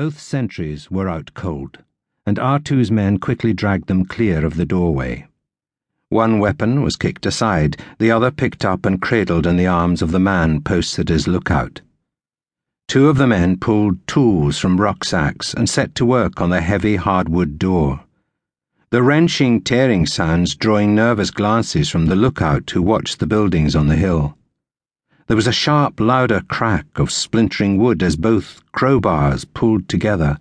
Both sentries were out cold, and R2's men quickly dragged them clear of the doorway. One weapon was kicked aside, the other picked up and cradled in the arms of the man posted as lookout. Two of the men pulled tools from rucksacks and set to work on the heavy hardwood door. The wrenching, tearing sounds drawing nervous glances from the lookout who watched the buildings on the hill. There was a sharp, louder crack of splintering wood as both crowbars pulled together,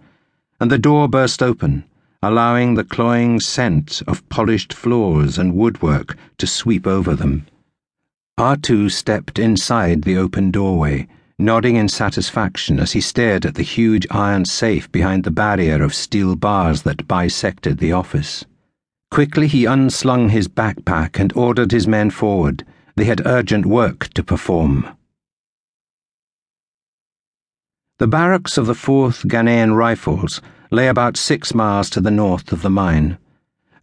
and the door burst open, allowing the cloying scent of polished floors and woodwork to sweep over them. R2 stepped inside the open doorway, nodding in satisfaction as he stared at the huge iron safe behind the barrier of steel bars that bisected the office. Quickly he unslung his backpack and ordered his men forward they had urgent work to perform. The barracks of the 4th Ghanaian Rifles lay about six miles to the north of the mine,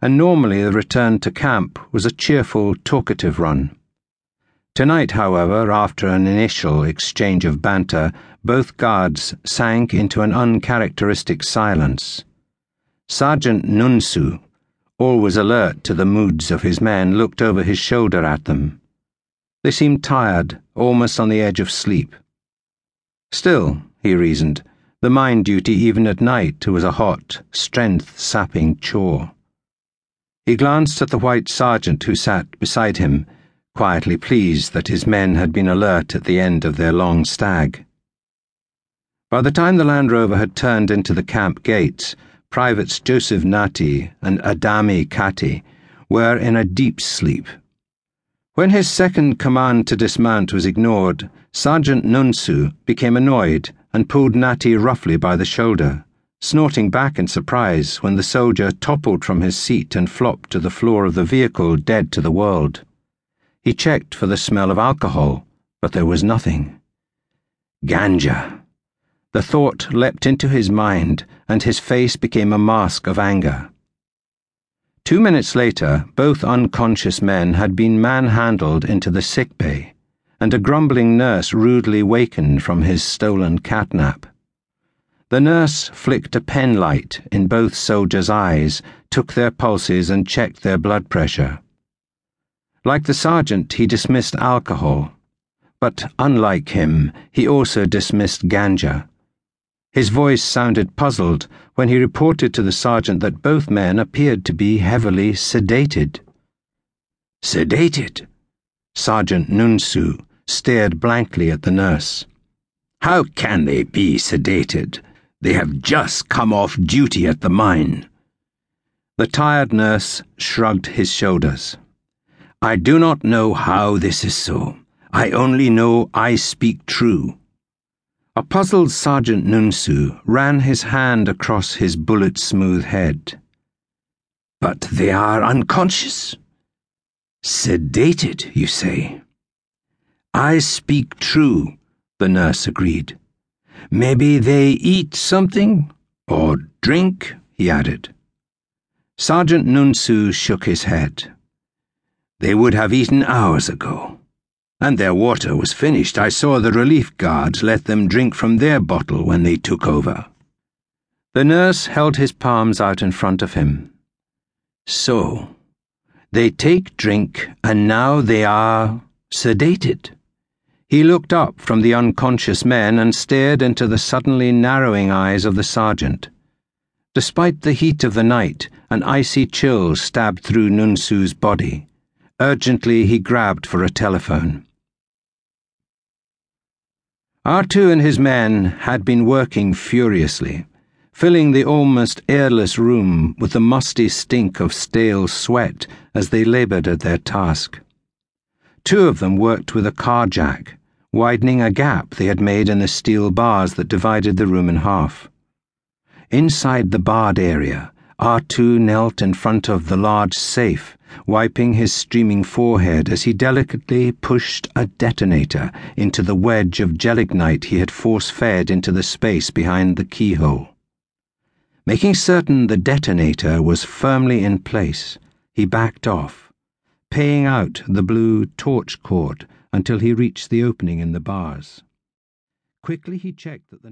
and normally the return to camp was a cheerful, talkative run. Tonight, however, after an initial exchange of banter, both guards sank into an uncharacteristic silence. Sergeant Nunsu, always alert to the moods of his men, looked over his shoulder at them. They seemed tired, almost on the edge of sleep. Still, he reasoned, the mine duty even at night was a hot, strength sapping chore. He glanced at the white sergeant who sat beside him, quietly pleased that his men had been alert at the end of their long stag. By the time the Land Rover had turned into the camp gates, Privates Joseph Nati and Adami Kati were in a deep sleep. When his second command to dismount was ignored, Sergeant Nunsu became annoyed and pulled Nati roughly by the shoulder, snorting back in surprise when the soldier toppled from his seat and flopped to the floor of the vehicle dead to the world. He checked for the smell of alcohol, but there was nothing. Ganja. The thought leapt into his mind, and his face became a mask of anger. Two minutes later, both unconscious men had been manhandled into the sick bay, and a grumbling nurse rudely wakened from his stolen catnap. The nurse flicked a penlight in both soldiers' eyes, took their pulses, and checked their blood pressure. Like the sergeant, he dismissed alcohol, but unlike him, he also dismissed ganja. His voice sounded puzzled when he reported to the sergeant that both men appeared to be heavily sedated. Sedated? Sergeant Nunsu stared blankly at the nurse. How can they be sedated? They have just come off duty at the mine. The tired nurse shrugged his shoulders. I do not know how this is so. I only know I speak true. A puzzled Sergeant Nunsu ran his hand across his bullet smooth head. But they are unconscious. Sedated, you say? I speak true, the nurse agreed. Maybe they eat something? Or drink? he added. Sergeant Nunsu shook his head. They would have eaten hours ago. And their water was finished. I saw the relief guards let them drink from their bottle when they took over. The nurse held his palms out in front of him. So, they take drink, and now they are sedated. He looked up from the unconscious men and stared into the suddenly narrowing eyes of the sergeant. Despite the heat of the night, an icy chill stabbed through Nunsu's body. Urgently, he grabbed for a telephone. R2 and his men had been working furiously, filling the almost airless room with the musty stink of stale sweat as they labored at their task. Two of them worked with a car jack, widening a gap they had made in the steel bars that divided the room in half. Inside the barred area, R2 knelt in front of the large safe wiping his streaming forehead as he delicately pushed a detonator into the wedge of gelignite he had force fed into the space behind the keyhole. Making certain the detonator was firmly in place, he backed off, paying out the blue torch cord until he reached the opening in the bars. Quickly he checked that the